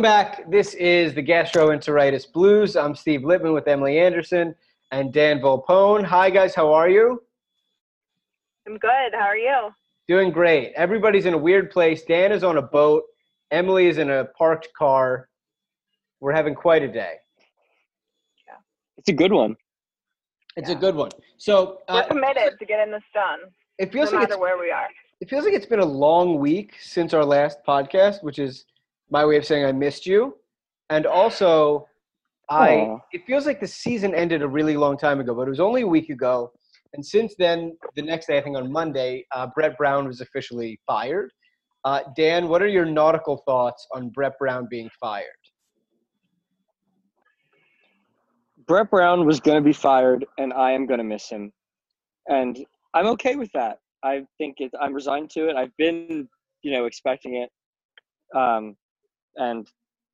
Welcome back. This is the Gastroenteritis Blues. I'm Steve Lippman with Emily Anderson and Dan Volpone. Hi, guys. How are you? I'm good. How are you? Doing great. Everybody's in a weird place. Dan is on a boat. Emily is in a parked car. We're having quite a day. Yeah. It's a good one. It's a good one. So We're uh, committed to getting this done, it no feels like matter where we are. it feels like it's been a long week since our last podcast, which is my way of saying I missed you. And also, I Aw. it feels like the season ended a really long time ago, but it was only a week ago. And since then, the next day, I think on Monday, uh, Brett Brown was officially fired. Uh, Dan, what are your nautical thoughts on Brett Brown being fired? Brett Brown was going to be fired, and I am going to miss him. And I'm okay with that. I think it, I'm resigned to it. I've been, you know, expecting it. Um, and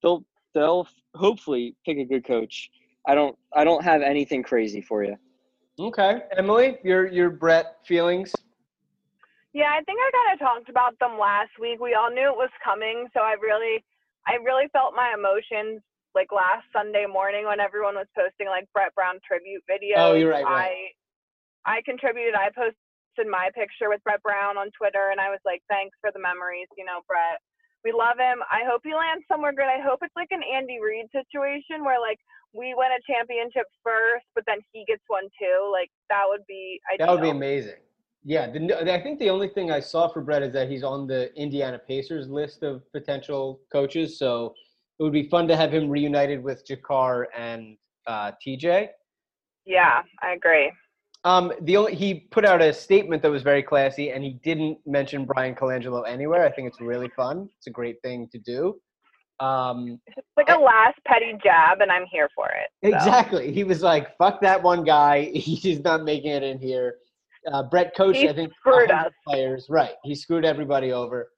they'll they'll hopefully pick a good coach. I don't I don't have anything crazy for you. Okay, Emily, your your Brett feelings. Yeah, I think I kind of talked about them last week. We all knew it was coming, so I really, I really felt my emotions like last Sunday morning when everyone was posting like Brett Brown tribute videos. Oh, you're right, right. I, I contributed. I posted my picture with Brett Brown on Twitter, and I was like, "Thanks for the memories, you know, Brett. We love him. I hope he lands somewhere good. I hope it's like an Andy Reid situation where like we win a championship first, but then he gets one too. Like that would be ideal. That would be amazing. Yeah, the, I think the only thing I saw for Brett is that he's on the Indiana Pacers list of potential coaches. So it would be fun to have him reunited with Jakarr and uh, TJ. Yeah, I agree. Um, the only he put out a statement that was very classy, and he didn't mention Bryan Colangelo anywhere. I think it's really fun. It's a great thing to do. Um, It's like a last petty jab, and I'm here for it. so. exactly. He was like, "Fuck that one guy. He's not making it in here." Uh, Brett coached, He I think, screwed us. players. Right. He screwed everybody over.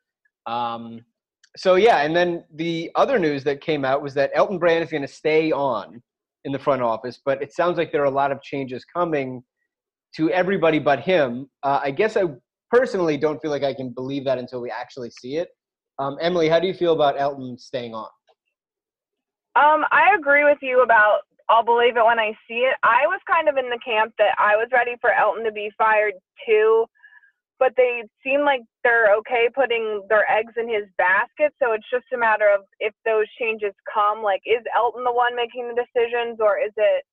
Um, so yeah, and then the other news that came out was that Elton Brand is going to stay on in the front office, but it sounds like there are a lot of changes coming to everybody but him. Uh, I guess I personally don't feel like I can believe that until we actually see it. Um, Emily, how do you feel about Elton staying on? Um, I agree with you about I'll believe it when I see it. I was kind of in the camp that I was ready for Elton to be fired too, but they seem like they're okay putting their eggs in his basket. So it's just a matter of if those changes come. Like, is Elton the one making the decisions, or is it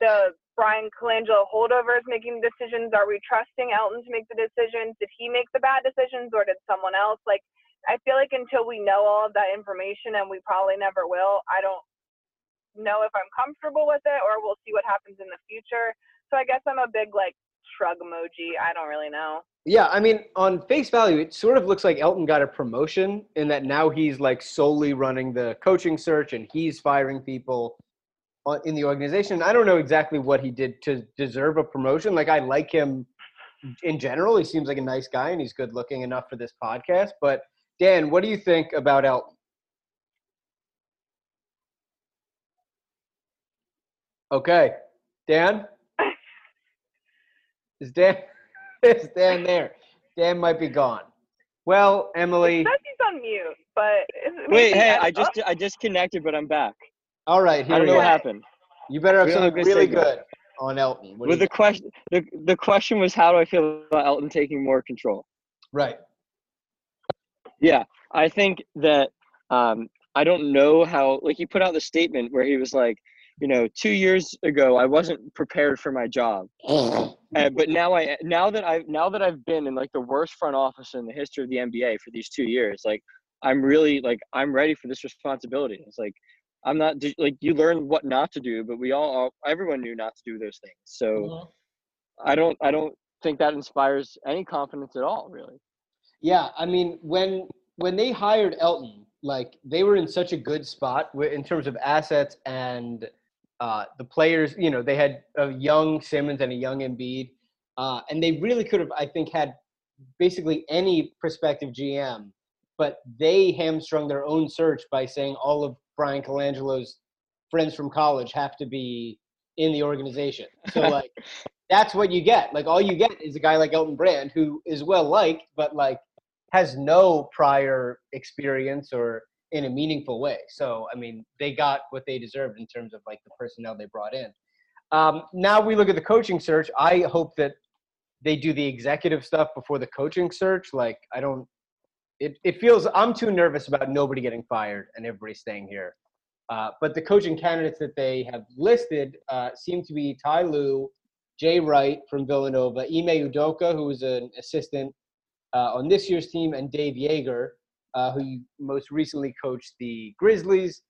the Bryan Colangelo holdovers making decisions? Are we trusting Elton to make the decisions? Did he make the bad decisions, or did someone else? Like, I feel like until we know all of that information, and we probably never will, I don't know if I'm comfortable with it or we'll see what happens in the future. So I guess I'm a big like shrug emoji. I don't really know. Yeah, I mean, on face value, it sort of looks like Elton got a promotion in that now he's like solely running the coaching search and he's firing people Uh, in the organization. I don't know exactly what he did to deserve a promotion. Like, I like him in general. He seems like a nice guy and he's good looking enough for this podcast. But, Dan, what do you think about Elton? Okay. Dan? Is Dan is Dan there? Dan might be gone. Well, Emily, It says he's on mute, but Wait, hey, don't I just I disconnected, but I'm back. All right, here I don't we know go. what happened. You better have We something have good really good. on Elton? What With the question, the, the question was, how do I feel about Elton taking more control? right. Yeah, I think that um, I don't know how. Like he put out the statement where he was like, you know, two years ago I wasn't prepared for my job, uh, but now I now that I now that I've been in like the worst front office in the history of the NBA for these two years, like I'm really like I'm ready for this responsibility. It's like I'm not like you learn what not to do, but we all everyone knew not to do those things. So I don't I don't think that inspires any confidence at all, really. Yeah, I mean, when when they hired Elton, like they were in such a good spot in terms of assets and uh, the players. You know, they had a young Simmons and a young Embiid, uh, and they really could have, I think, had basically any prospective GM, but they hamstrung their own search by saying all of Bryan Colangelo's friends from college have to be in the organization. So like that's what you get. Like all you get is a guy like Elton Brand who is well liked, but like has no prior experience or in a meaningful way. So I mean, they got what they deserved in terms of like the personnel they brought in. Um, now we look at the coaching search. I hope that they do the executive stuff before the coaching search. Like I don't. It it feels I'm too nervous about nobody getting fired and everybody staying here. Uh, but the coaching candidates that they have listed uh, seem to be Ty Lue, Jay Wright from Villanova, Ime Udoka, who was an assistant uh, on this year's team, and Dave Joerger, uh, who most recently coached the Grizzlies.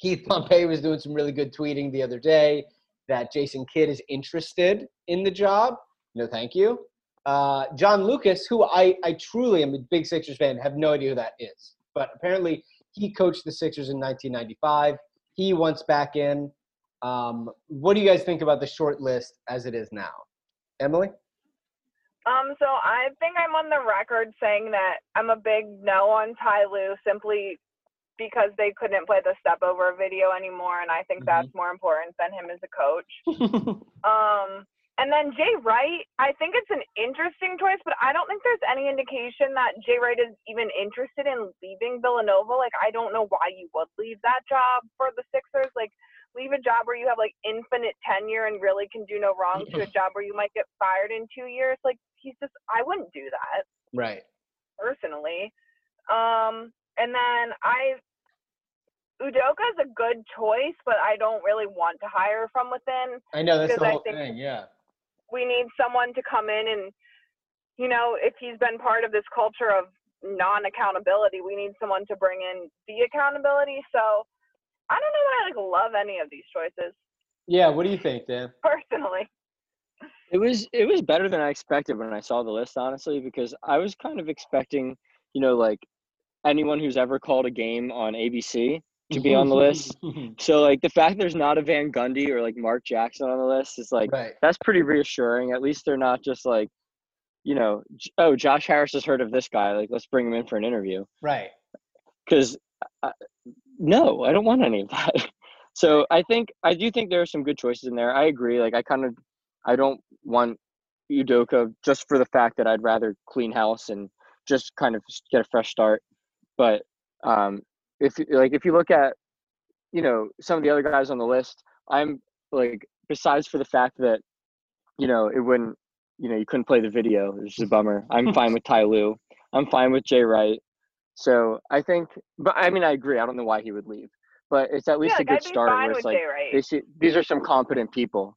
Keith Pompey was doing some really good tweeting the other day that Jason Kidd is interested in the job. No, thank you. Uh, John Lucas, who I, I truly am a big Sixers fan, have no idea who that is. But apparently he coached the Sixers in 1995. He wants back in. Um, what do you guys think about the short list as it is now? Emily? Um, so I think I'm on the record saying that I'm a big no on Ty Lue simply because they couldn't play the step over video anymore, and I think Mhm. that's more important than him as a coach. Um, and then Jay Wright, I think it's an interesting choice, but I don't think there's any indication that Jay Wright is even interested in leaving Villanova. Like, I don't know why you would leave that job for the Sixers. Like, leave a job where you have like infinite tenure and really can do no wrong to a job where you might get fired in two years. Like, he's just, I wouldn't do that right. personally. Um, and then I, Udoka is a good choice, but I don't really want to hire from within I know that's the whole think- thing. Yeah. We need someone to come in and you know if he's been part of this culture of non-accountability we need someone to bring in the accountability so i don't know that i like love any of these choices Yeah. What do you think, Dan? personally It was it was better than I expected when I saw the list, honestly, because I was kind of expecting, you know, like anyone who's ever called a game on ABC to be on the list. So like the fact there's not a Van Gundy or like Mark Jackson on the list is like right. that's pretty reassuring. At least they're not just like, you know, oh Josh Harris has heard of this guy, like let's bring him in for an interview. Right. Because no, I don't want any of that. So I think I do think there are some good choices in there. I agree. Like I kind of I don't want Udoka just for the fact that I'd rather clean house and just kind of get a fresh start. But um, if like if you look at you know some of the other guys on the list, I'm like besides for the fact that you know it wouldn't you know you couldn't play the video, which is a bummer. I'm fine with Ty Lue. I'm fine with Jay Wright. So I think, but I mean I agree. I don't know why he would leave, but it's at least yeah a good start where it's like jay wright they see these are some competent people.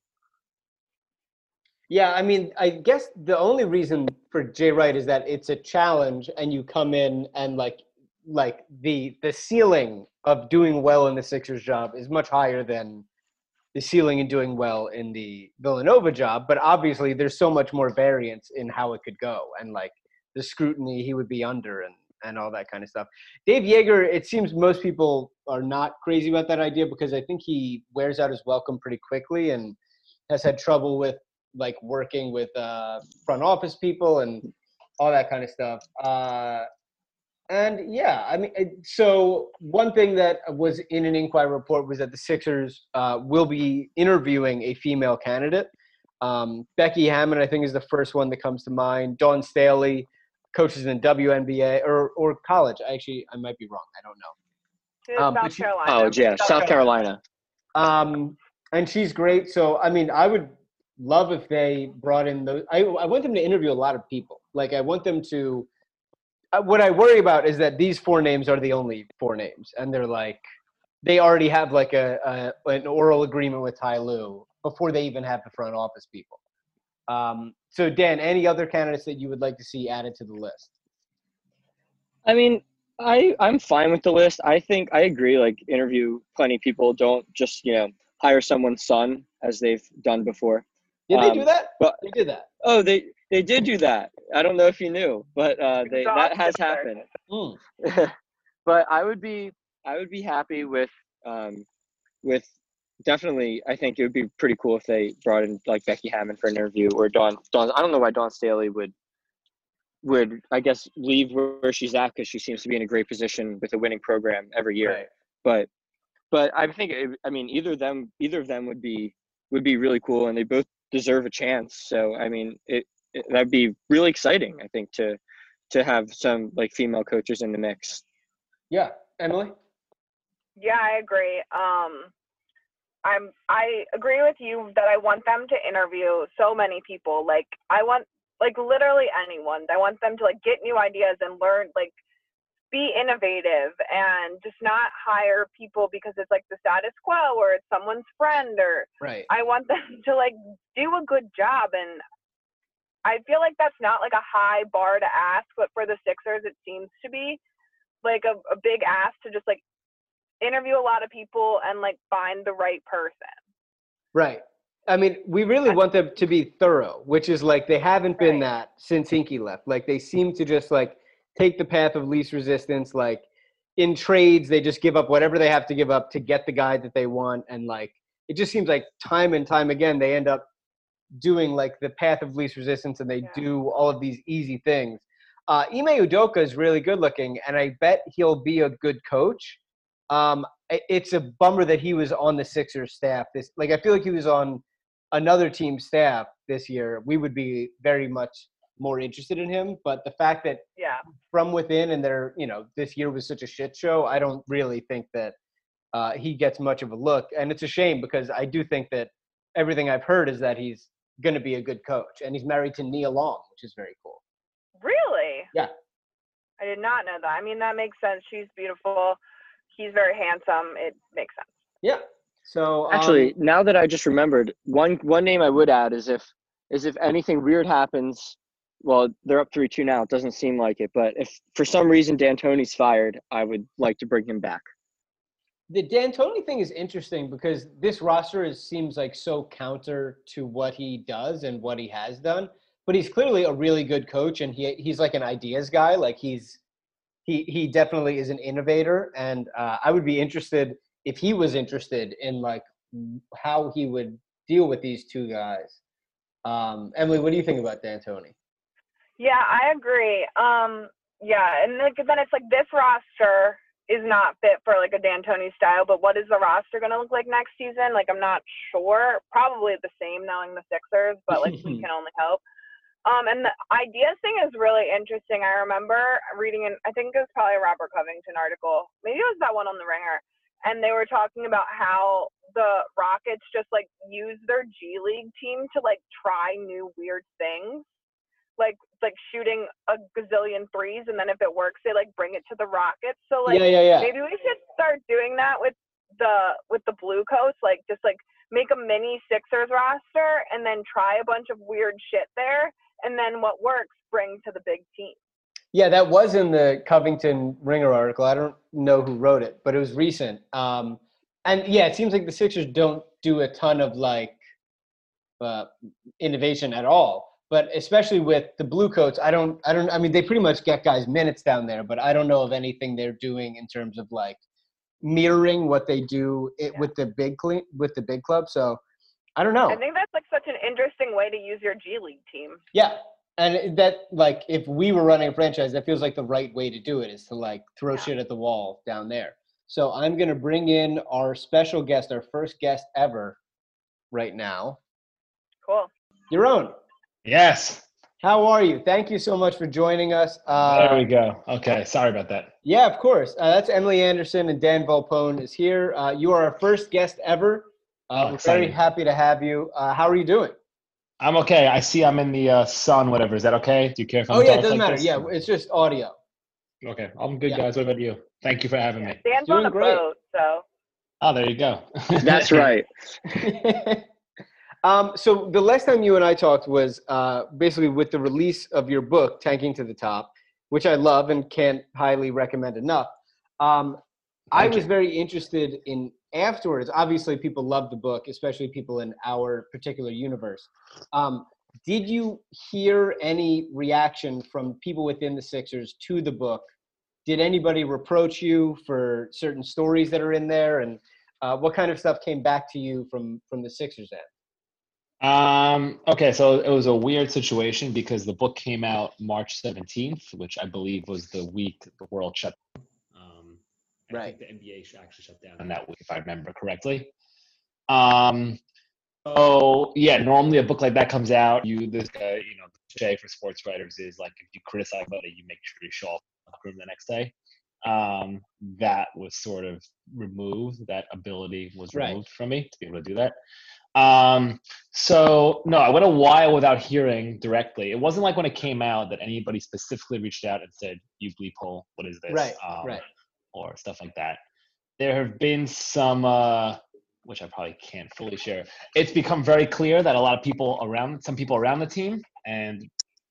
Yeah, I mean, I guess the only reason for Jay Wright is that it's a challenge, and you come in and like, like the the ceiling of doing well in the Sixers job is much higher than the ceiling in doing well in the Villanova job. But obviously, there's so much more variance in how it could go, and like the scrutiny he would be under, and and all that kind of stuff. Dave Joerger, it seems most people are not crazy about that idea because I think he wears out his welcome pretty quickly and has had trouble with like working with uh, front office people and all that kind of stuff. Uh, and yeah, I mean, so one thing that was in an Inquirer report was that the Sixers uh, will be interviewing a female candidate. Um, Becky Hammon, I think, is the first one that comes to mind. Dawn Staley coaches in WNBA or or college. I actually, I might be wrong. I don't know. um, south she- carolina Oh yeah, South Carolina. Carolina. Um, and she's great. So I mean, I would love if they brought in those. I I want them to interview a lot of people. Like I want them to. Uh, What I worry about is that these four names are the only four names, and they're like they already have like a, a an oral agreement with Ty Lue before they even have the front office people. Um, so Dan, any other candidates that you would like to see added to the list? I mean, I I'm fine with the list. I think I agree. Like interview plenty people. Don't just you know hire someone's son as they've done before. Did they Um, do that? but- they did that. Oh, they they did do that. I don't know if you knew, but uh, they that has happened. Mm. but I would be I would be happy with um with definitely I think it would be pretty cool if they brought in like Becky Hammon for an interview or Dawn Dawn I don't know why Dawn Staley would would I guess leave where she's at because she seems to be in a great position with a winning program every year Right. but but I think I mean either of them either of them would be would be really cool and they both deserve a chance so I mean it, it that'd be really exciting I think to to have some like female coaches in the mix Yeah, Emily. Yeah, I agree. Um, I'm I agree with you that I want them to interview so many people. Like I want like literally anyone. I want them to like get new ideas and learn like be innovative and just not hire people because it's like the status quo or it's someone's friend or Right. I want them to like do a good job and I feel like that's not like a high bar to ask, but for the Sixers it seems to be like a, a big ask to just like interview a lot of people and like find the right person. Right. I mean, we really want them to be thorough, which is like they haven't been Right. that since Hinkie left. Like they seem to just like take the path of least resistance. Like in trades, they just give up whatever they have to give up to get the guy that they want. And like it just seems like time and time again they end up doing like the path of least resistance and they Yeah. do all of these easy things. Uh, Ime Udoka is really good looking, and I bet he'll be a good coach. Um, it's a bummer that he was on the Sixers staff. This like I feel like he was on another team's staff this year. We would be very much more interested in him. But the fact that Yeah. from within and they're you know this year was such a shit show, I don't really think that uh, he gets much of a look, and it's a shame because I do think that everything I've heard is that he's going to be a good coach, and he's married to Nia Long, which is very cool. Really? Yeah. I did not know that. I mean that makes sense. She's beautiful. He's very handsome. It makes sense. Yeah. So um, Actually, now that I just remembered, one one name I would add is if is if anything weird happens. Well, they're up three two now. It doesn't seem like it, but if for some reason D'Antoni's fired, I would like to bring him back. The D'Antoni thing is interesting because this roster is, seems like so counter to what he does and what he has done. But he's clearly a really good coach, and he he's like an ideas guy. Like he's he he definitely is an innovator, and uh, I would be interested if he was interested in like how he would deal with these two guys. Um, Emily, what do you think about D'Antoni? Yeah, I agree. Um, yeah, and then it's like this roster is not fit for like a D'Antoni style, but what is the roster gonna look like next season? Like I'm not sure. Probably the same knowing the Sixers, but like we can only hope. Um, and the ideas thing is really interesting. I remember reading an I think it was probably a Robert Covington article. Maybe it was that one on the Ringer. And they were talking about how the Rockets just like use their G League team to like try new weird things like like shooting a gazillion threes and then if it works they like bring it to the rockets so like yeah, yeah, yeah. maybe we should start doing that with the with the blue coats like just like make a mini sixers roster and then try a bunch of weird shit there and then what works bring to the big team Yeah, that was in the Covington Ringer article. I don't know who wrote it, but it was recent. Um, and yeah, it seems like the Sixers don't do a ton of like uh, innovation at all. But especially with the Blue Coats, I don't, I don't. I mean, they pretty much get guys minutes down there, but I don't know of anything they're doing in terms of like mirroring what they do it, Yeah. with the big clean, with the big club. So I don't know. i think that's like such an interesting way to use your g league team Yeah. And that like if we were running a franchise, that feels like the right way to do it is to like throw Yeah. shit at the wall down there. So I'm gonna bring in our special guest, our first guest ever, right now. cool Your own. Yes. How are you? Thank you so much for joining us. Uh, there we go. Okay. Sorry about that. yeah, of course. Uh, that's Emily Anderson and Dan Volpone is here. Uh, you are our first guest ever Uh, Oh, we're very happy to have you. Uh, how are you doing? I'm okay. I see I'm in the uh, sun, whatever. Is that okay? Do you care if I'm Oh yeah, it doesn't like matter. this? Yeah, it's just audio. Okay. I'm good, Yeah. guys. What about you? Thank you for having me. Dan's Doing on a great. boat, so Oh, there you go. That's right. um, so the last time you and I talked was uh, basically with the release of your book, Tanking to the Top, which I love and can't highly recommend enough. Um, I was very interested in afterwards. Obviously, people love the book, especially people in our particular universe. Um, did you hear any reaction from people within the Sixers to the book? Did anybody reproach you for certain stories that are in there, and uh, what kind of stuff came back to you from from the Sixers end? Um, okay, so it was a weird situation because the book came out March 17th, which I believe was the week the world shut down. Um, I Right. think the NBA actually shut down on that week, if I remember correctly. Um, so yeah, normally a book like that comes out. You this uh, you know, the cliche for sports writers is like if you criticize about it, you make sure you show up in the room the next day. Um, that was sort of removed. That ability was Right. removed from me to be able to do that. Um, so no, I went a while without hearing directly. It wasn't like when it came out that anybody specifically reached out and said, "You bleep hole, what is this?" Right, um, right. or stuff like that. There have been some, uh, which I probably can't fully share. It's become very clear that a lot of people around, some people around the team and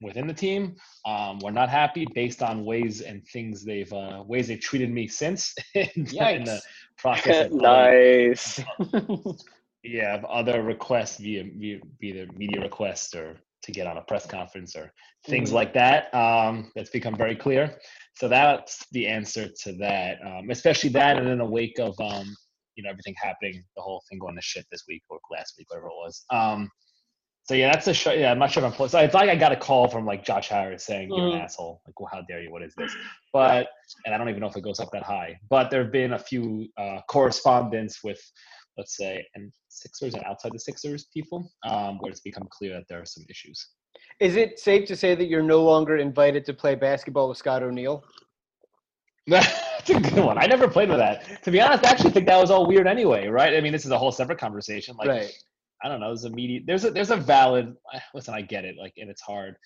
within the team, um, were not happy based on ways and things they've, uh, ways they've treated me since in, the- in the process. Nice. yeah, of other requests via, via either media requests or to get on a press conference or things Mhm. like that. Um, that's become very clear. So that's the answer to that, um, especially that, and in the wake of um, you know everything happening, the whole thing going to shit this week or last week, whatever it was. Um, so yeah, that's a show. Yeah, I'm not sure if I'm close. So it's like I got a call from like Josh Harris saying you're Mhm. an asshole. Like, well, how dare you? What is this? But and I don't even know if it goes up that high. But there have been a few uh, correspondence with, let's say, and Sixers and outside the Sixers people, um, where it's become clear that there are some issues. Is it safe to say that you're no longer invited to play basketball with Scott O'Neill? That's a good one. I never played with that. To be honest, I actually think that was all weird anyway, right? I mean, this is a whole separate conversation. Like, right. I don't know. There's a media. There's a there's a valid. Listen, I get it. Like, and it's hard.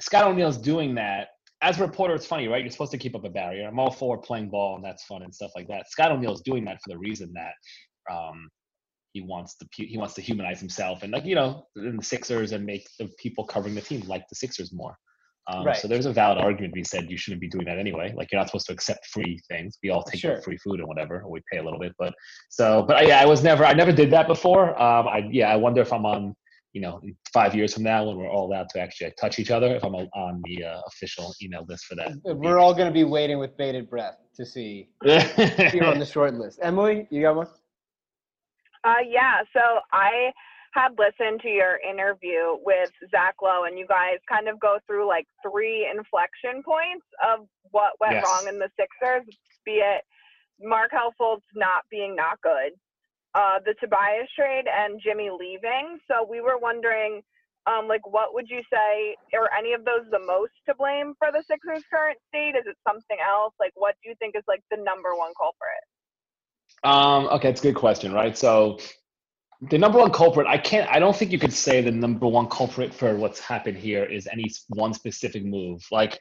Scott O'Neill's doing that. As a reporter, it's funny, right? You're supposed to keep up a barrier. I'm all for playing ball, and that's fun and stuff like that. Scott O'Neill's doing that for the reason that um, he wants to he wants to humanize himself and like you know in the Sixers and make the people covering the team like the Sixers more. Um, Right. So there's a valid argument to be said. You shouldn't be doing that anyway. Like you're not supposed to accept free things. We all take Sure. free food and whatever, or we pay a little bit. But so, but I, yeah, I was never, I never did that before. Um, I yeah, I wonder if I'm on, you know, five years from now when we're all allowed to actually touch each other, if I'm on the uh, official email list for that. We're all going to be waiting with bated breath to see if you're on the short list. Emily, you got one? Uh, yeah, so I had listened to your interview with Zach Lowe, and you guys kind of go through like three inflection points of what went Yes. wrong in the Sixers, be it Markelle Fultz's not being not good, uh, the Tobias trade, and Jimmy leaving. So we were wondering, um, like, what would you say, are any of those the most to blame for the Sixers' current state? Is it something else? Like, what do you think is like the number one culprit? Um, okay, it's a good question, right? So the number one culprit, I can't I don't think you could say the number one culprit for what's happened here is any one specific move. Like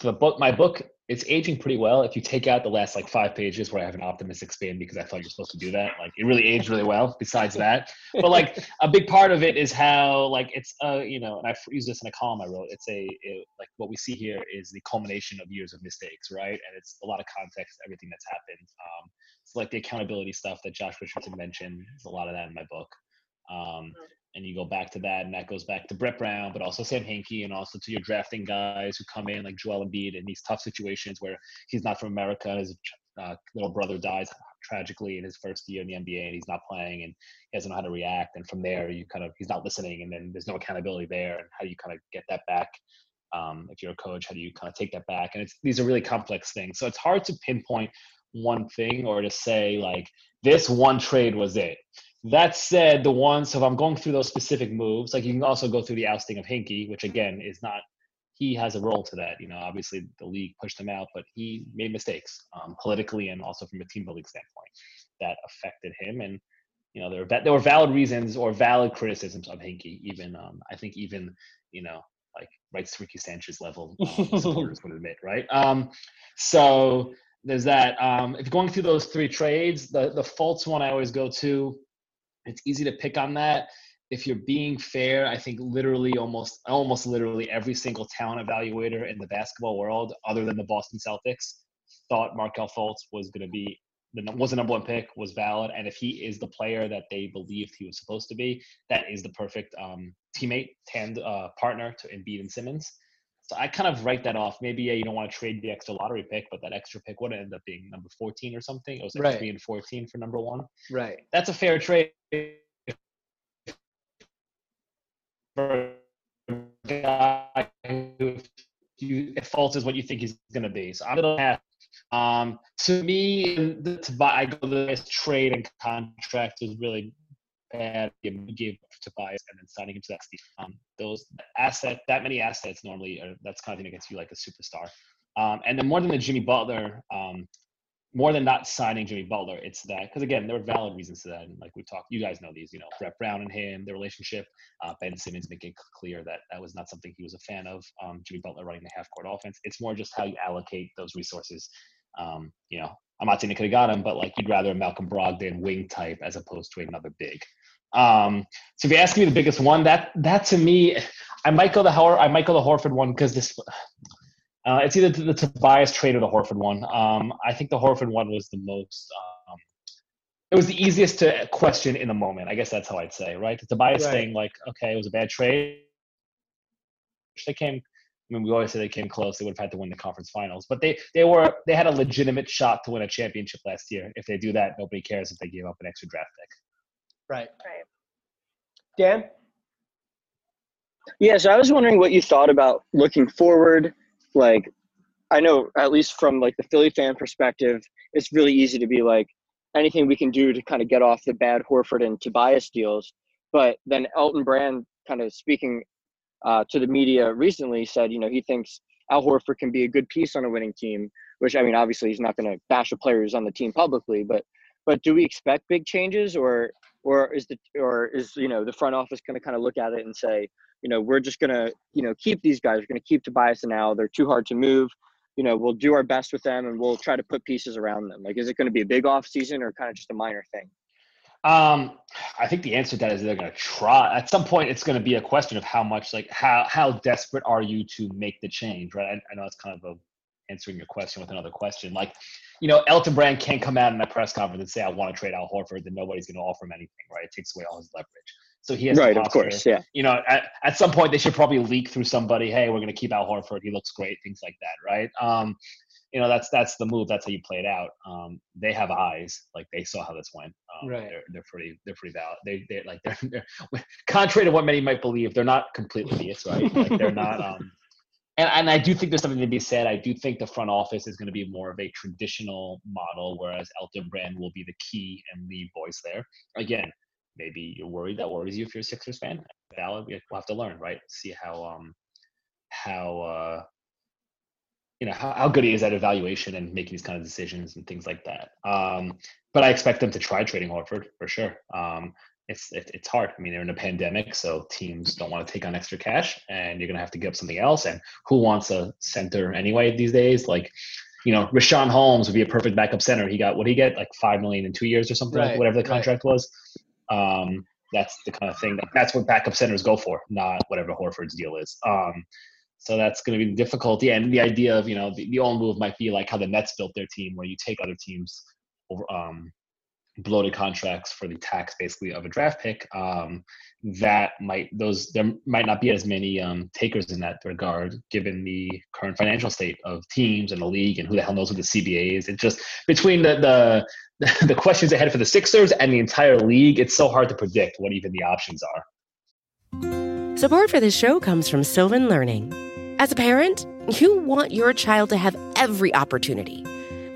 the book my book, it's aging pretty well. If you take out the last like five pages where I have an optimistic spin because I thought you're supposed to do that, like it really aged really well, besides that. But like a big part of it is how like it's uh you know, and I use this in a column I wrote. It's a it, like what we see here is the culmination of years of mistakes, right? And it's a lot of context, everything that's happened. Um, it's like the accountability stuff that Josh Richardson mentioned. There's a lot of that in my book. Um, and you go back to that, and that goes back to Brett Brown, but also Sam Hinkie, and also to your drafting guys who come in like Joel Embiid in these tough situations where he's not from America, and his uh, little brother dies tragically in his first year in the NBA, and he's not playing, and he doesn't know how to react. And from there, you kind of he's not listening, and then there's no accountability there. And how do you kind of get that back? Um, if you're a coach, how do you kind of take that back? And it's these are really complex things, so it's hard to pinpoint one thing or to say like this one trade was it. That said, the ones so if I'm going through those specific moves, like you can also go through the ousting of Hinkie, which again is not he has a role to that. You know, obviously the league pushed him out, but he made mistakes um, politically and also from a team building standpoint that affected him. And you know there were there were valid reasons or valid criticisms of Hinkie. Even um, I think even you know like right Ricky Sanchez level um, supporters would admit, right? Um, so there's that. Um, if you're going through those three trades, the the false one I always go to. It's easy to pick on that. If you're being fair, I think literally almost almost literally every single talent evaluator in the basketball world, other than the Boston Celtics, thought Markelle Fultz was going to be the was a number one pick was valid, and if he is the player that they believed he was supposed to be, that is the perfect um, teammate, tand uh, partner to Embiid and Simmons. So I kind of write that off. Maybe yeah, you don't want to trade the extra lottery pick, but that extra pick would end up being number 14 or something. It was like right. three and 14 for number one. Right. That's a fair trade for a guy who you, if Fultz is what you think he's going to be. So I'm going to have um, to me, the, to buy, I go the best trade and contract is really bad. give gave Tobias and then signing him to that. Um, those asset, that many assets normally are, that's kind of thing that gets you like a superstar. Um, and then more than the Jimmy Butler, um, more than not signing Jimmy Butler, it's that because again there were valid reasons to that. And like we talked, you guys know these, you know, Brett Brown and him, their relationship. Uh, ben Simmons making clear that that was not something he was a fan of. Um, Jimmy Butler running the half court offense. It's more just how you allocate those resources. Um, you know, I'm not saying they could have got him, but like you'd rather a Malcolm Brogdon wing type as opposed to another big. Um, so if you ask me the biggest one, that that to me, I might go the Howard, I might go the Horford one because this uh, it's either the, Tobias trade or the Horford one. Um, I think the Horford one was the most. Um, it was the easiest to question in the moment. I guess that's how I'd say, right? The Tobias right. thing, like, okay, it was a bad trade. They came. I mean, we always say they came close. They would have had to win the conference finals, but they they were they had a legitimate shot to win a championship last year. If they do that, nobody cares if they gave up an extra draft pick. Right. Right. Dan. Yeah, so I was wondering what you thought about looking forward like I know at least from like the Philly fan perspective, it's really easy to be like anything we can do to kind of get off the bad Horford and Tobias deals. But then Elton Brand kind of speaking uh, to the media recently said, you know, he thinks Al Horford can be a good piece on a winning team. Which I mean, obviously he's not going to bash a player who's on the team publicly, but but do we expect big changes or or is the or is you know the front office going to kind of look at it and say, you know, we're just going to, you know, keep these guys. We're going to keep Tobias and Al. They're too hard to move. You know, we'll do our best with them and we'll try to put pieces around them. Like, is it going to be a big off season or kind of just a minor thing? Um, I think the answer to that is they're going to try. At some point, it's going to be a question of how much, like, how how desperate are you to make the change, right? I, I know it's kind of a answering your question with another question. Like, you know, Elton Brand can't come out in that press conference and say, "I want to trade Al Horford," then nobody's going to offer him anything, right? It takes away all his leverage. So he has right, of course, yeah. You know, at, at some point they should probably leak through somebody. Hey, we're going to keep Al Horford. He looks great. Things like that, right? Um, you know, that's that's the move. That's how you play it out. Um, they have eyes, like they saw how this went. Um, right. They're, they're pretty they're pretty valid. They they like they're, they're contrary to what many might believe, they're not completely idiots, right? Like they're not. Um, and, and I do think there's something to be said. I do think the front office is going to be more of a traditional model, whereas Elton Brand will be the key and lead voice there. Again, maybe you're worried that worries you if you're a Sixers fan. Valid. We'll have to learn, right? See how um how uh you know how, how good he is at evaluation and making these kind of decisions and things like that. Um, but I expect them to try trading Horford for sure. Um, it's it, it's hard. I mean, they're in a pandemic, so teams don't want to take on extra cash, and you're gonna have to give up something else. And who wants a center anyway these days? Like, you know, Richaun Holmes would be a perfect backup center. He got what he get like five million in two years or something, right, like whatever the contract right. was. Um, that's the kind of thing that that's what backup centers go for, not whatever Horford's deal is. Um, so that's going to be the difficulty, and the idea of you know the, the old move might be like how the Nets built their team, where you take other teams over, um, bloated contracts for the tax basically of a draft pick. Um, that might those there might not be as many um, takers in that regard, given the current financial state of teams and the league, and who the hell knows what the CBA is. It's just between the the the questions ahead for the Sixers and the entire league, it's so hard to predict what even the options are. Support for this show comes from Sylvan Learning. As a parent, you want your child to have every opportunity,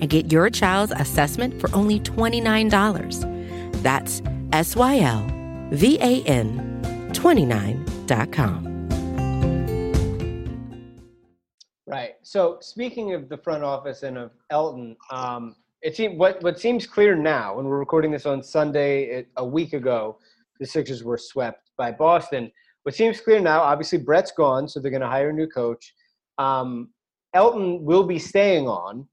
and get your child's assessment for only $29. That's S Y L V A N 29.com. Right. So speaking of the front office and of Elton, um, it seems what what seems clear now, and we're recording this on Sunday it, a week ago, the Sixers were swept by Boston. What seems clear now, obviously Brett's gone, so they're going to hire a new coach. Um, Elton will be staying on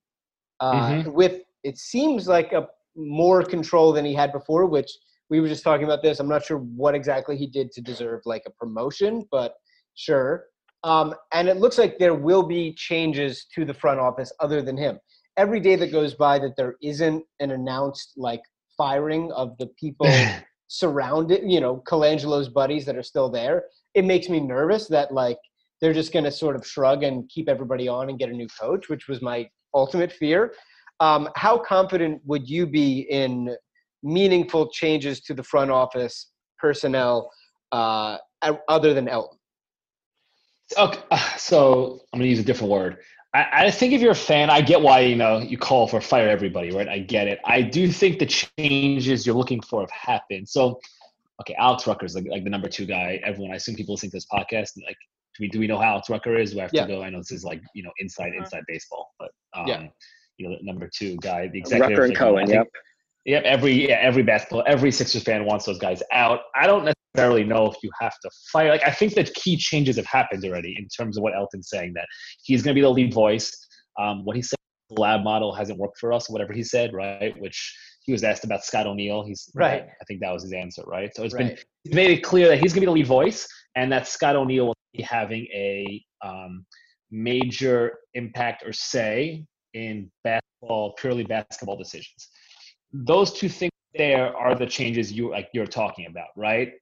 uh, Mhm. with it seems like a more control than he had before, which we were just talking about this. I'm not sure what exactly he did to deserve like a promotion, but sure. Um, and it looks like there will be changes to the front office other than him. Every day that goes by that there isn't an announced like firing of the people surrounded, you know, Colangelo's buddies that are still there, it makes me nervous that like they're just going to sort of shrug and keep everybody on and get a new coach, which was my ultimate fear. Um, how confident would you be in meaningful changes to the front office personnel uh, other than Elton? Okay, uh, so I'm gonna use a different word. I, think if you're a fan, I get why you know you call for fire everybody, right? I get it. I do think the changes you're looking for have happened. So, okay, Alex Rucker is like, like the number two guy. Everyone, I assume people listening to this podcast, like, do we do we know how Alex Rucker is? Do I have Yeah. to go? I know this is like you know inside Mhm. inside baseball, but um, Yeah. you know, the number two guy, the executive. Rucker and like, Cohen. Think- Yep. Yep, every yeah, every basketball, every Sixers fan wants those guys out. I don't necessarily know if you have to fire. Like I think that key changes have happened already in terms of what Elton's saying that he's going to be the lead voice. Um, what he said, the lab model hasn't worked for us. Whatever he said, right? Which he was asked about Scott O'Neill. He's Right. I think that was his answer, right? So it's Right. been made it clear that he's going to be the lead voice, and that Scott O'Neill will be having a um, major impact or say in basketball, purely basketball decisions. Those two things there are the changes you like you're talking about, right?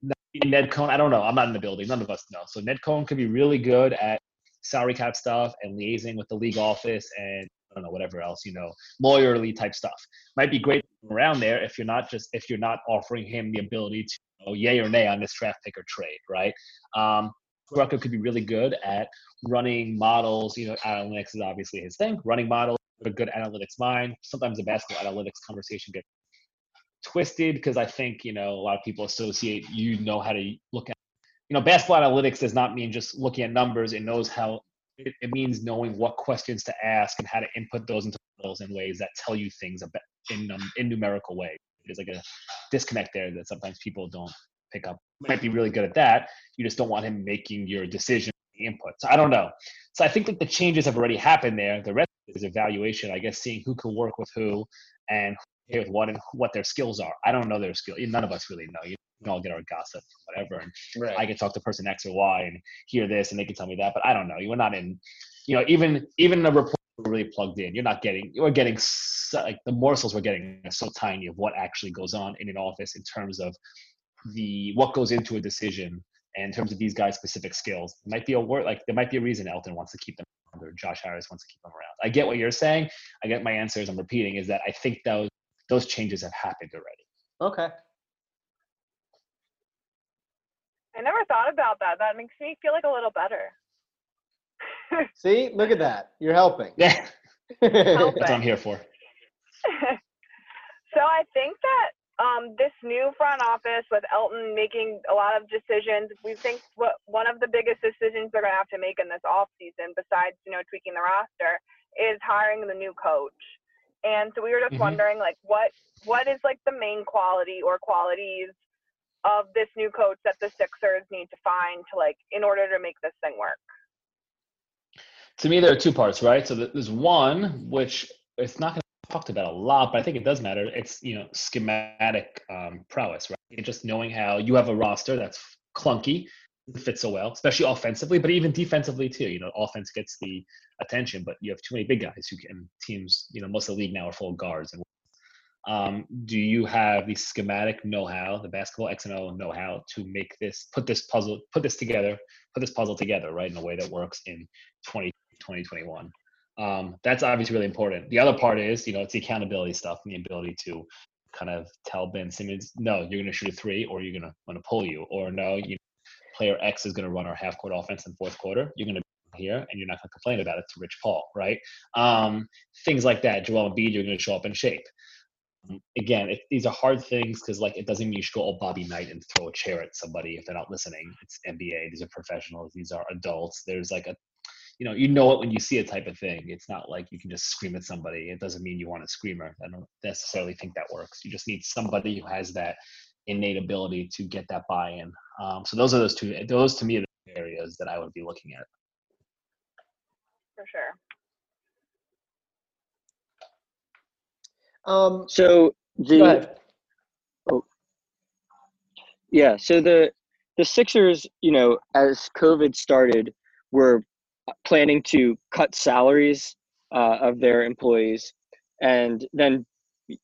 Ned Cohen, I don't know. I'm not in the building. None of us know. So Ned Cohen could be really good at salary cap stuff and liaising with the league office and I don't know whatever else you know lawyerly type stuff. Might be great around there if you're not just if you're not offering him the ability to yay or nay on this draft pick or trade, right? Um, Rucker could be really good at running models. You know, analytics is obviously his thing. Running models, a good analytics mind. Sometimes the basketball analytics conversation gets twisted because I think you know a lot of people associate you know how to look at. You know, basketball analytics does not mean just looking at numbers. It knows how. It, it means knowing what questions to ask and how to input those into models in ways that tell you things about in um, in numerical ways. There's like a disconnect there that sometimes people don't pick up. Might be really good at that. You just don't want him making your decision input. So I don't know. So I think that the changes have already happened there. The rest is evaluation. I guess seeing who can work with who and who with what and what their skills are. I don't know their skill. None of us really know. You can all get our gossip, whatever. And Right. I can talk to person X or Y and hear this, and they can tell me that. But I don't know. You're not in. You know, even even the report really plugged in. You're not getting. You're getting so, like the morsels we're getting are so tiny of what actually goes on in an office in terms of the what goes into a decision in terms of these guys' specific skills. There might be a word like there might be a reason Elton wants to keep them around or Josh Harris wants to keep them around. I get what you're saying. I get my answers. I'm repeating is that I think those those changes have happened already. Okay. I never thought about that. That makes me feel like a little better. See, look at that. You're helping. Yeah, Help. that's what I'm here for. so I think that um, this new front office with Elton making a lot of decisions, we think what one of the biggest decisions they're going to have to make in this off season, besides you know tweaking the roster, is hiring the new coach. And so we were just Mhm. wondering, like, what what is like the main quality or qualities of this new coach that the Sixers need to find to like in order to make this thing work? To me, there are two parts, right? So there's one which it's not going talked about a lot, but I think it does matter. It's you know schematic um, prowess, right? Just knowing how you have a roster that's clunky, fits so well, especially offensively, but even defensively too. You know, offense gets the attention, but you have too many big guys who can teams. You know, most of the league now are full of guards. And um, do you have the schematic know-how, the basketball X and O know-how to make this, put this puzzle, put this together, put this puzzle together, right, in a way that works in 20, 2021? Um, that's obviously really important. The other part is, you know, it's the accountability stuff and the ability to kind of tell Ben Simmons, no, you're going to shoot a three, or you're going to want to pull you, or no, you player X is going to run our half court offense in fourth quarter. You're going to be here, and you're not going to complain about it to Rich Paul, right? Um, things like that. Joel Embiid, you're going to show up in shape. Again, it, these are hard things because, like, it doesn't mean you should go all Bobby Knight and throw a chair at somebody if they're not listening. It's NBA. These are professionals. These are adults. There's like a you know, you know it when you see a type of thing. It's not like you can just scream at somebody. It doesn't mean you want a screamer. I don't necessarily think that works. You just need somebody who has that innate ability to get that buy-in. Um, so those are those two. Those to me are the areas that I would be looking at. For sure. Um, So go the ahead. yeah, so the the Sixers, you know, as COVID started, were planning to cut salaries uh, of their employees, and then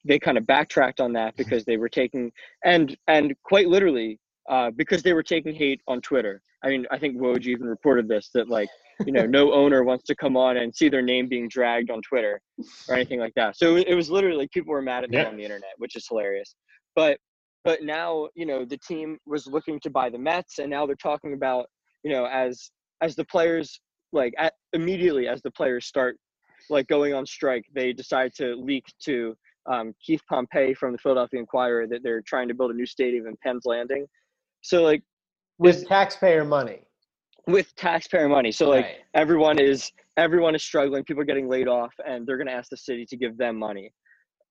they kind of backtracked on that because they were taking and and quite literally uh, because they were taking hate on Twitter. I mean, I think Woj even reported this that like you know no owner wants to come on and see their name being dragged on Twitter or anything like that. So it was literally like people were mad at them Yeah. on the internet, which is hilarious. But but now you know the team was looking to buy the Mets, and now they're talking about you know as as the players like at, immediately as the players start like going on strike, they decide to leak to um, Keith Pompey from the Philadelphia Inquirer that they're trying to build a new stadium in Penn's Landing. So like with taxpayer money. with taxpayer money, so like Right. everyone is everyone is struggling. People are getting laid off, and they're going to ask the city to give them money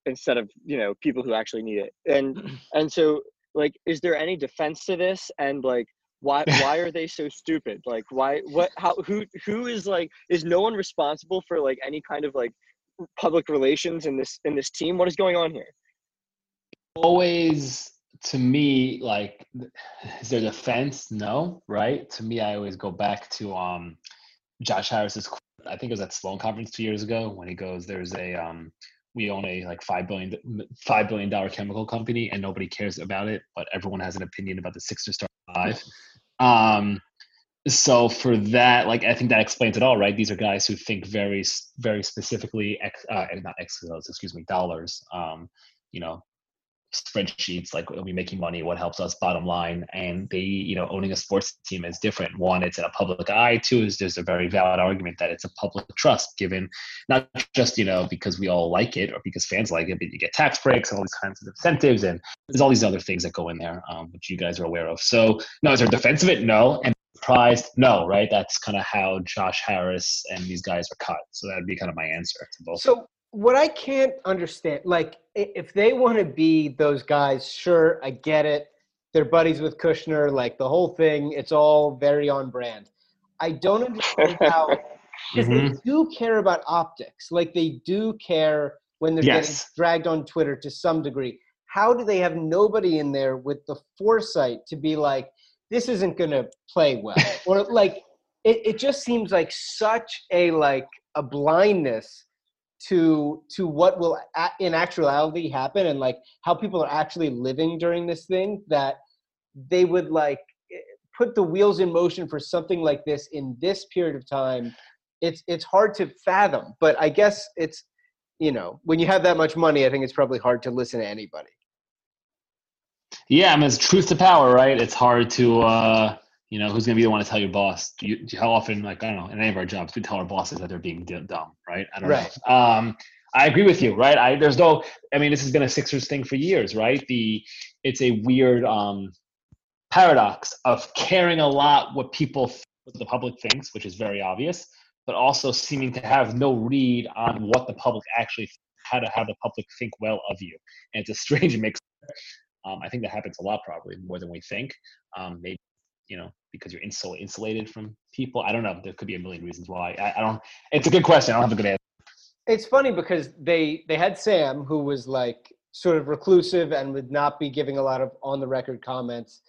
instead of you know people who actually need it. And and so like, is there any defense to this? And like, why why are they so stupid? Like, why what how who who is like is no one responsible for like any kind of like public relations in this in this team? What is going on here? always to me like is there defense no right to me i always go back to um josh harris's i think it was at sloan conference two years ago when he goes there's a um we own a like five billion five billion dollar chemical company and nobody cares about it but everyone has an opinion about the Sixers star five. Um so for that like i think that explains it all right? These are guys who think very very specifically ex, uh, not x excuse me dollars. Um you know spreadsheets like are we making money what helps us bottom line and they you know owning a sports team is different. One it's in a public eye. Two is there's a very valid argument that it's a public trust given not just you know because we all like it or because fans like it but you get tax breaks and all these kinds of incentives and there's all these other things that go in there um, which you guys are aware of. So no is there defense of it? No and surprised no right? That's kind of how josh harris and these guys are cut. So that'd be kind of my answer to both. So what I can't understand, like, if they want to be those guys, sure, I get it. They're buddies with Kushner, like the whole thing. It's all very on brand. I don't understand how because they Mhm. do care about optics. Like they do care when they're getting dragged on Twitter to some degree. How do they have nobody in there with the foresight to be like, this isn't going to play well, or like it, it just seems like such a like a blindness to to what will a- in actuality happen and like how people are actually living during this thing that they would like eh, put the wheels in motion for something like this in this period of time it's it's hard to fathom but i guess it's you know when you have that much money i think it's probably hard to listen to anybody Yeah, I mean, it's truth to power, right? It's hard to, uh, you know, who's going to be the one to tell your boss? Do you, how often, like, I don't know, in any of our jobs, we tell our bosses that they're being d- dumb, right? I don't Right. know. Um, I agree with you, right? I there's no, I mean, this has been a Sixers thing for years, right? The it's a weird um, paradox of caring a lot what people, what the public thinks, which is very obvious, but also seeming to have no read on what the public actually, how to have the public think well of you, and it's a strange mix. Um, I think that happens a lot, probably more than we think. Um, maybe you know because you're insul- insulated from people. I don't know. There could be a million reasons why. I, I don't. It's a good question. I don't have a good answer. it's funny because they they had sam who was like sort of reclusive and would not be giving a lot of on the record comments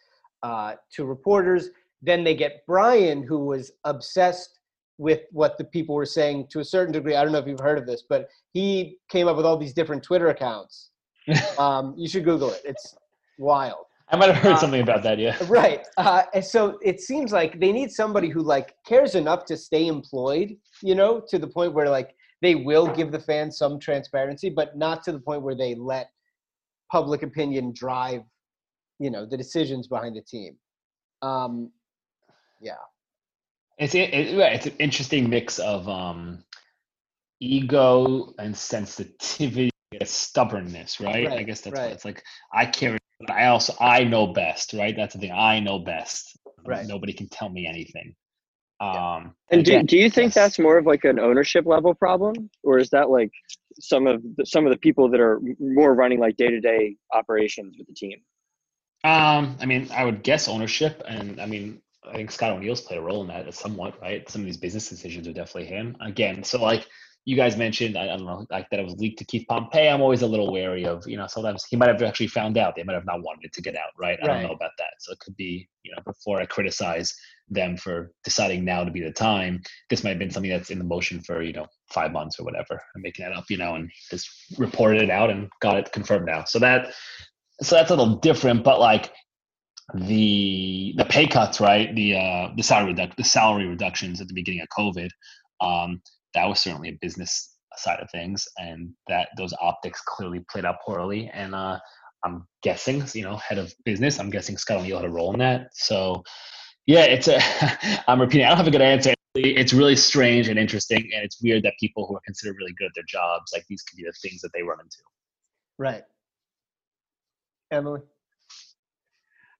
uh, to reporters then they get Bryan, who was obsessed with what the people were saying to a certain degree. I don't know if you've heard of this, but he came up with all these different Twitter accounts. um, you should Google it. It's wild. I might have heard Uh, something about that. Yeah. Right. Uh, and so it seems like they need somebody who like cares enough to stay employed, you know, to the point where like they will give the fans some transparency, but not to the point where they let public opinion drive, you know, the decisions behind the team. Um, yeah. It's it, it, it's an interesting mix of um, ego and sensitivity, and stubbornness, right? I guess that's right. what it's like. I care, but I also I know best, right? That's the thing. I know best. Right. Nobody can tell me anything. Yeah. Um, And do, again, do you think yes. that's more of like an ownership level problem, or is that like some of the, some of the people that are more running like day to day operations with the team? Um, I mean, I would guess ownership, and I mean, I think Scott O'Neill's played a role in that somewhat, right? Some of these business decisions are definitely him. Again, so like you guys mentioned, I, I don't know, like that it was leaked to Keith Pompey. I'm always a little wary of, you know, sometimes he might have actually found out. They might have not wanted it to get out, right? I don't know about that. So it could be, you know, before I criticize them for deciding now to be the time, this might have been something that's in the motion for, you know, five months or whatever. I'm making that up, you know, and just reported it out and got it confirmed now. So that so that's a little different, but like the the pay cuts, right? The uh, the salary the salary reductions at the beginning of COVID, um, that was certainly a business side of things, and that those optics clearly played out poorly. And uh, I'm guessing, you know, head of business, I'm guessing Scott O'Neill had a role in that. So yeah, it's a. I'm repeating. I don't have a good answer. It's really strange and interesting, and it's weird that people who are considered really good at their jobs, like these, could be the things that they run into. Right. Emily.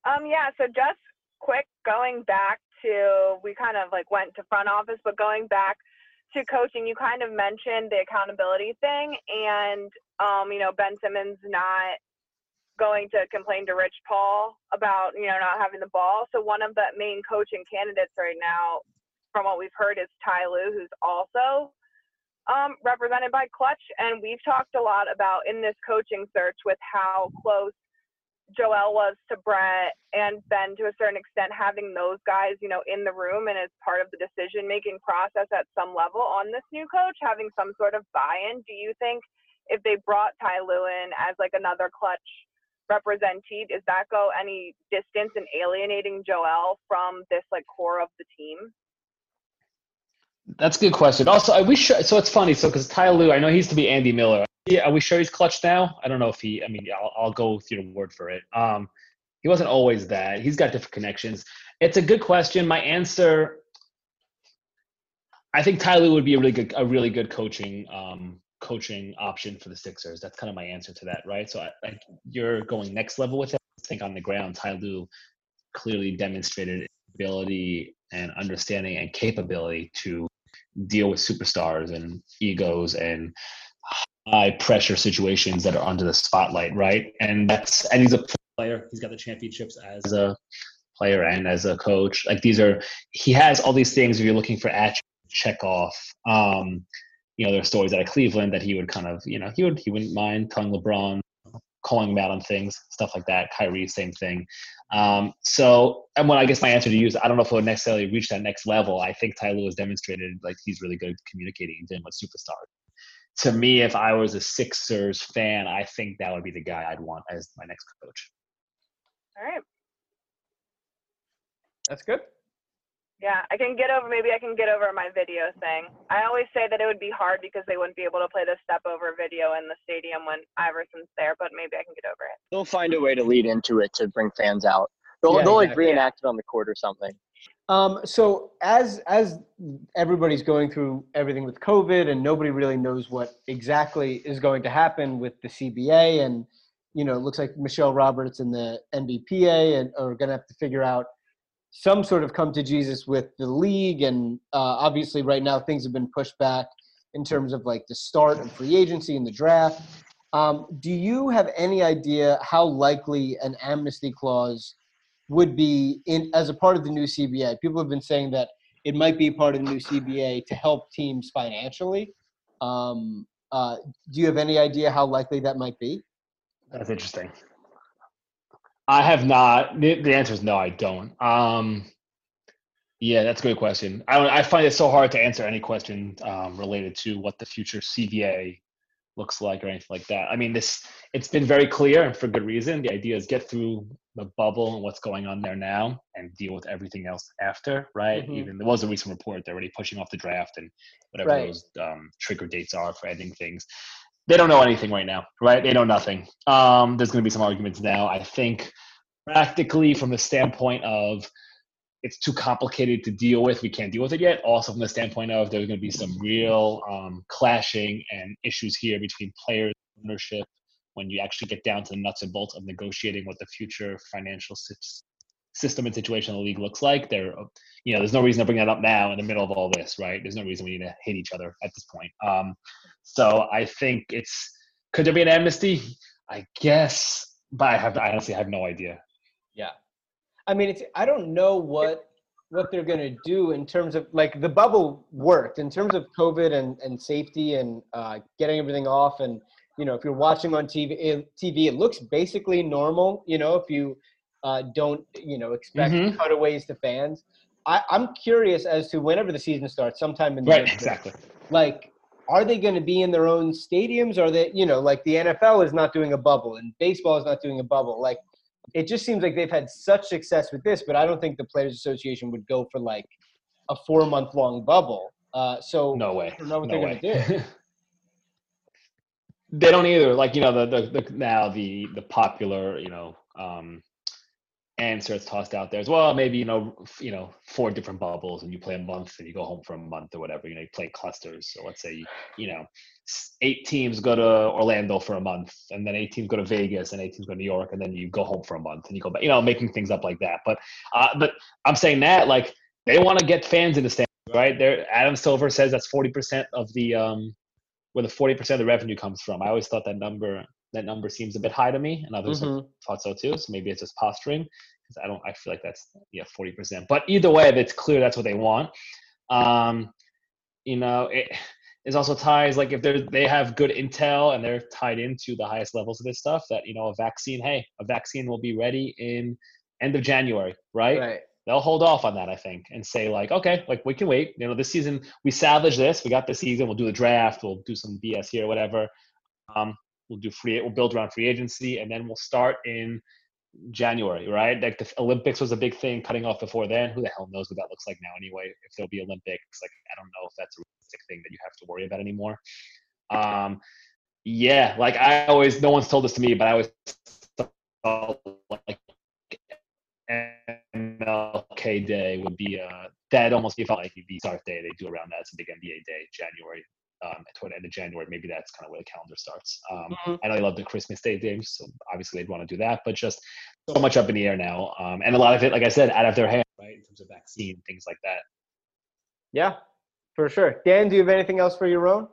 Um, yeah, so just quick going back to we kind of like went to front office, but going back to coaching, you kind of mentioned the accountability thing and um, you know, Ben Simmons not going to complain to Rich Paul about, you know, not having the ball. So one of the main coaching candidates right now, from what we've heard, is Ty Lue, who's also um, represented by Clutch. And we've talked a lot about in this coaching search with how close Joel was to Brett and Ben to a certain extent, having those guys, you know, in the room and as part of the decision making process at some level on this new coach, having some sort of buy in. Do you think if they brought Ty Lue in as like another clutch representee, does that go any distance in alienating Joel from this like core of the team? That's a good question. Also, I wish? So it's funny. So because Ty Lue, I know he used to be Andy Miller. Yeah, are we sure he's clutch now? I don't know if he. I mean, I'll, I'll go with your word for it. Um, he wasn't always that. He's got different connections. It's a good question. My answer, I think Ty Lue would be a really good, a really good coaching, um, coaching option for the Sixers. That's kind of my answer to that, right? So I, you're going next level with it. I think on the ground, Ty Lue clearly demonstrated ability and understanding and capability to deal with superstars and egos and high pressure situations that are under the spotlight, right? And that's and he's a player. He's got the championships as a player and as a coach. Like these are he has all these things if you're looking for to check off. Um, you know, there are stories out of Cleveland that he would kind of, you know, he would he wouldn't mind telling LeBron, calling him out on things, stuff like that. Kyrie, same thing. Um, so, and when I guess my answer to you is, I don't know if would necessarily reach that next level. I think Ty Lue has demonstrated like he's really good at communicating dealing with superstars. To me, if I was a Sixers fan, I think that would be the guy I'd want as my next coach. All right. That's good. Yeah, I can get over. Maybe I can get over my video thing. I always say that it would be hard because they wouldn't be able to play the step over video in the stadium when Iverson's there. But maybe I can get over it. They'll find a way to lead into it to bring fans out. They'll, Yeah, they'll like exactly. reenact it on the court or something. Um, so as as everybody's going through everything with COVID and nobody really knows what exactly is going to happen with the CBA and you know it looks like Michelle Roberts and the NBPA and are going to have to figure out some sort of come to Jesus with the league and uh, obviously right now things have been pushed back in terms of like the start of free agency and the draft. Um, do you have any idea how likely an amnesty clause would be in as a part of the new CBA. People have been saying that it might be part of the new CBA to help teams financially. Um, uh, do you have any idea how likely that might be? That's interesting. I have not. The, answer is no. I don't. Um, Yeah, that's a good question. I, I find it so hard to answer any question um, related to what the future CBA looks like or anything like that. I mean, this it's been very clear and for good reason. The idea is get through the bubble and what's going on there now and deal with everything else after, right? Mhm. Even there was a recent report they're already pushing off the draft and whatever Right. those um, trigger dates are for ending things. They don't know anything right now, right? They know nothing. Um, there's going to be some arguments now. I think practically from the standpoint of it's too complicated to deal with. We can't deal with it yet. Also, from the standpoint of there's going to be some real um, clashing and issues here between players ownership when you actually get down to the nuts and bolts of negotiating what the future financial sys- system and situation of the league looks like. There, you know, there's no reason to bring that up now in the middle of all this, right? There's no reason we need to hate each other at this point. Um, so I think it's could there be an amnesty? I guess, but I have I honestly have no idea. Yeah. I mean, it's I don't know what what they're going to do in terms of like the bubble worked in terms of COVID and and safety and uh, getting everything off and you know if you're watching on TV it, TV it looks basically normal. You know if you uh, don't you know expect Mhm. cutaways to fans. I, I'm curious as to whenever the season starts, sometime in the Right, exactly. like are they going to be in their own stadiums are they you know like the nfl is not doing a bubble and baseball is not doing a bubble like it just seems like they've had such success with this but i don't think the players association would go for like a four month long bubble uh, so No way. I don't know what no they're way. gonna do. they don't either. Like you know the, the the now the the popular you know um answer is tossed out there as well. Maybe you know you know four different bubbles and you play a month and you go home for a month or whatever. You know you play clusters. So let's say you know eight teams go to Orlando for a month and then eight teams go to Vegas and eight teams go to New York and then you go home for a month and you go back. You know making things up like that. But uh, but I'm saying that like they want to get fans in the stands, right? There, Adam Silver says that's forty percent of the um where the forty percent of the revenue comes from. I always thought that number that number seems a bit high to me, and others have Mhm. thought so too. So maybe it's just posturing because I don't. I feel like that's yeah forty percent. But either way, it's clear that's what they want. Um, you know, it is also ties like if they're they have good intel and they're tied into the highest levels of this stuff. That you know, a vaccine. Hey, a vaccine will be ready in end of January, right? right they'll hold off on that, I think, and say like, okay, like we can wait. You know, this season we salvage this. We got the season. We'll do the draft. We'll do some BS here, whatever. Um, we'll do free. We'll build around free agency, and then we'll start in January, right? Like the Olympics was a big thing. Cutting off before then, who the hell knows what that looks like now? Anyway, if there'll be Olympics, like I don't know if that's a realistic thing that you have to worry about anymore. Um, yeah, like I always, no one's told this to me, but I always felt like MLK Day would be uh that almost be felt like be start day they do around that. It's a big NBA day, January. Um, toward the end of January, maybe that's kind of where the calendar starts. Um, Mhm. I know they love the Christmas Day games, so obviously they'd want to do that, but just so much up in the air now, um, and a lot of it, like I said, out of their hands, right, in terms of vaccine, things like that. yeah for sure dan do you have anything else for your own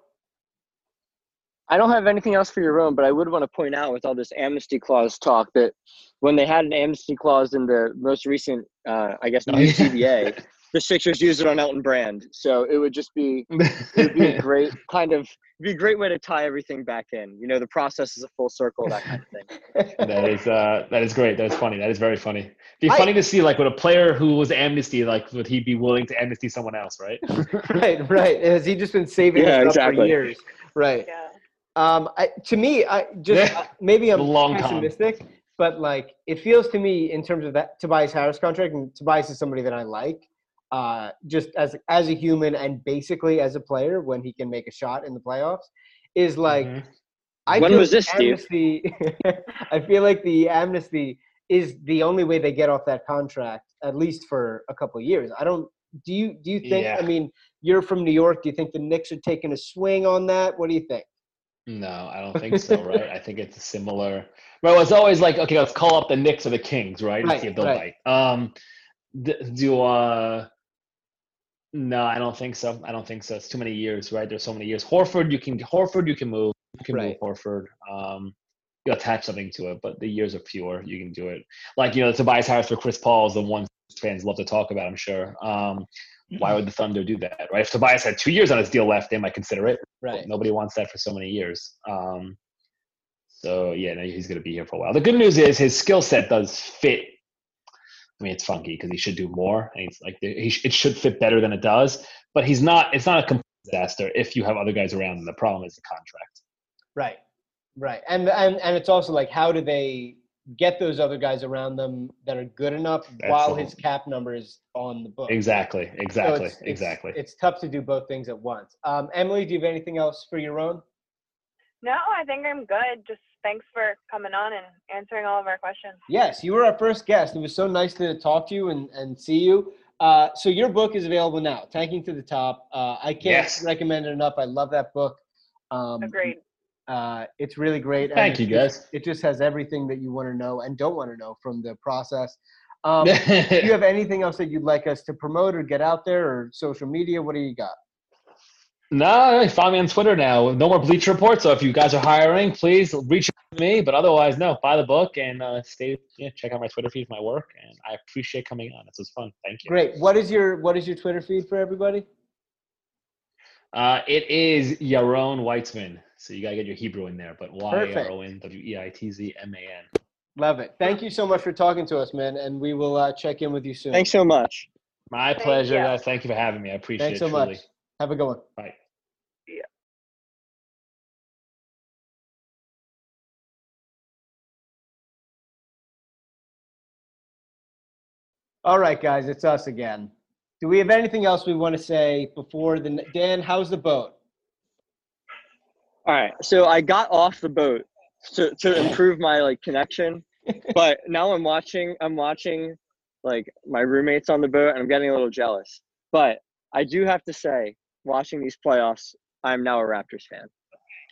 I don't have anything else for your own, but I would want to point out with all this amnesty clause talk that when they had an amnesty clause in the most recent, uh, I guess, new CBA, the Sixers used it on Elton Brand. So it would just be it would be a great kind of be a great way to tie everything back in. You know, the process is a full circle, that kind of thing. that is uh, that is great. That is funny. That is very funny. It'd be I- funny to see like with a player who was amnesty, like would he be willing to amnesty someone else, right? right right has he just been saving Yeah, this up for years right Yeah. Um, I, to me, I just Yeah. uh, maybe I'm Long con. pessimistic, but like it feels to me in terms of that Tobias Harris contract, and Tobias is somebody that I like, uh, just as as a human and basically as a player when he can make a shot in the playoffs, is like Mhm. I When feel was like this, Steve? amnesty, I feel like the amnesty is the only way they get off that contract, at least for a couple of years. I don't. Do you do you think? Yeah. I mean, you're from New York. Do you think the Knicks are taking a swing on that? What do you think? No, I don't think so, right? I think it's a similar. Well, it's always like, okay, let's call up the Knicks or the Kings, right? And Right, see if they'll right. bite. Um, do uh, no, I don't think so. I don't think so. It's too many years, right? There's so many years. Horford, you can Horford, you can move. You can Right. move Horford. Um, you attach something to it, but the years are fewer. You can do it. Like you know, Tobias Harris for Chris Paul is the one fans love to talk about. I'm sure. Um, why would the Thunder do that, right? If Tobias had two years on his deal left, they might consider it. Right. Nobody wants that for so many years. Um, so yeah, no, he's going to be here for a while. The good news is his skill set does fit I mean, it's funky because he should do more. And he's like, he it should fit better than it does. But he's not. It's not a complete disaster if you have other guys around. him. the problem is the contract. Right, right, and and and it's also like how do they get those other guys around them that are good enough That's while his cap number is on the book. Exactly. So Exactly. it's- it's- exactly. It's tough to do both things at once. Um, Emily, do you have anything else for your own? No, I think I'm good. Just thanks for coming on and answering all of our questions. Yes, you were our first guest. It was so nice to talk to you and, and see you. Uh, so your book is available now, Tanking to the Top. Uh, I can't Yes. recommend it enough. I love that book. Um, Agreed. Uh, it's really great. Thank it's you, just- guys. it just has everything that you want to know and don't want to know from the process. Um, do you have anything else that you'd like us to promote or get out there or social media? What do you got? No, follow me on Twitter now. No more Bleacher Report. So if you guys are hiring, please reach out to me. But otherwise, no, buy the book and uh, stay. Yeah, check out my Twitter feed, for my work, and I appreciate coming on. This was fun. Thank you. Great. What is your What is your Twitter feed for everybody? Uh, it is Yaron Weitzman. So you gotta get your Hebrew in there, but Y Perfect. R O N W E I T Z M A N. Love it. Thank you so much for talking to us, man. And we will uh, check in with you soon. Thanks so much. My Thank pleasure, you. guys. Thank you for having me. I appreciate Thanks it. so truly. much. Have a good one. Bye. Yeah. All right, guys, it's us again. Do we have anything else we want to say before the Dan? How's the boat? All right, so I got off the boat to to improve my like connection, but now I'm watching. I'm watching like my roommates on the boat, and I'm getting a little jealous. But I do have to say, watching these playoffs, I'm now a Raptors fan.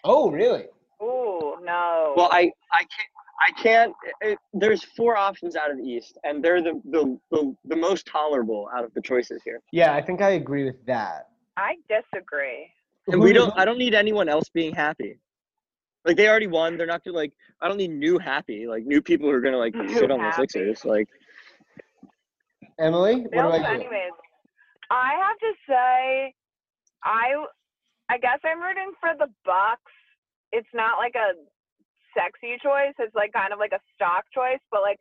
Oh, really? Ooh, no. Well, I I can't. I can't. It, there's four options out of the East, and they're the, the the the most tolerable out of the choices here. Yeah, I think I agree with that. I disagree. And we don't. I don't need anyone else being happy. Like they already won. They're not gonna like. I don't need new happy. Like new people who are gonna like New shit on the. Sixers. Like Emily, what Bills, about you? anyways. I have to say, I I guess I'm rooting for the Bucks. It's not like a sexy choice. It's like kind of like a stock choice, but like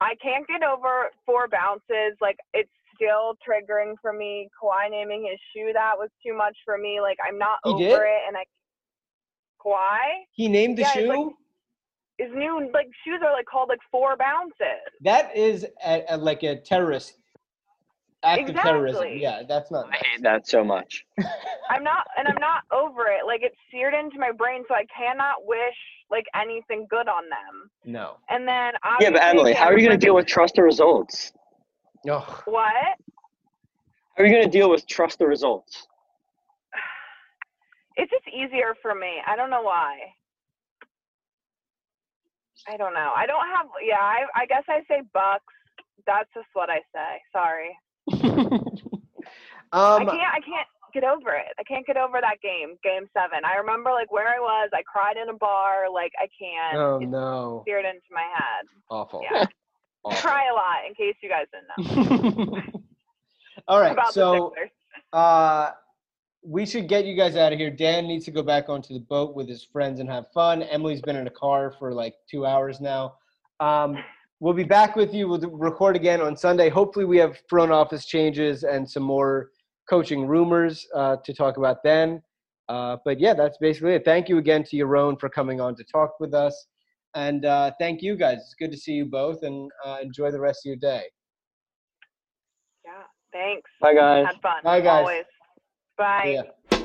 I can't get over four bounces. Like it's still triggering for me. Kawhi naming his shoe that was too much for me. Like I'm not He over did? it, and I Kawhi He named the Yeah, shoe. like- his new like shoes are like called like four bounces. that is a, a, like a terrorist act of terrorism. Exactly. Yeah, that's not. I hate that so much. I'm not, and I'm not over it. Like it's seared into my brain, so I cannot wish like anything good on them. No. And then Yeah, but obviously, Emily, how are you gonna deal with trust the results? No. what? How are you gonna deal with trust the results? It's just easier for me. I don't know why. I don't know. I don't have. Yeah, I I guess I say Bucks. That's just what I say. Sorry. I um, can't. I can't get over it. I can't get over that game, Game Seven. I remember like where I was. I cried in a bar. Like I can't. oh It's no, seared into my head. awful. Yeah. I Awful. cry a lot. In case you guys didn't know All right, about so uh, we should get you guys out of here. Dan needs to go back onto the boat with his friends and have fun. Emily's been in a car for like two hours now. Um, we'll be back with you. We'll record again on Sunday. Hopefully, we have front office changes and some more coaching rumors uh, to talk about then. Uh, but yeah, that's basically it. Thank you again to Yaron for coming on to talk with us. And uh, thank you guys. It's good to see you both and uh, enjoy the rest of your day. Yeah. Thanks. Bye guys. Had fun. Bye, guys. Always. Bye. Yeah.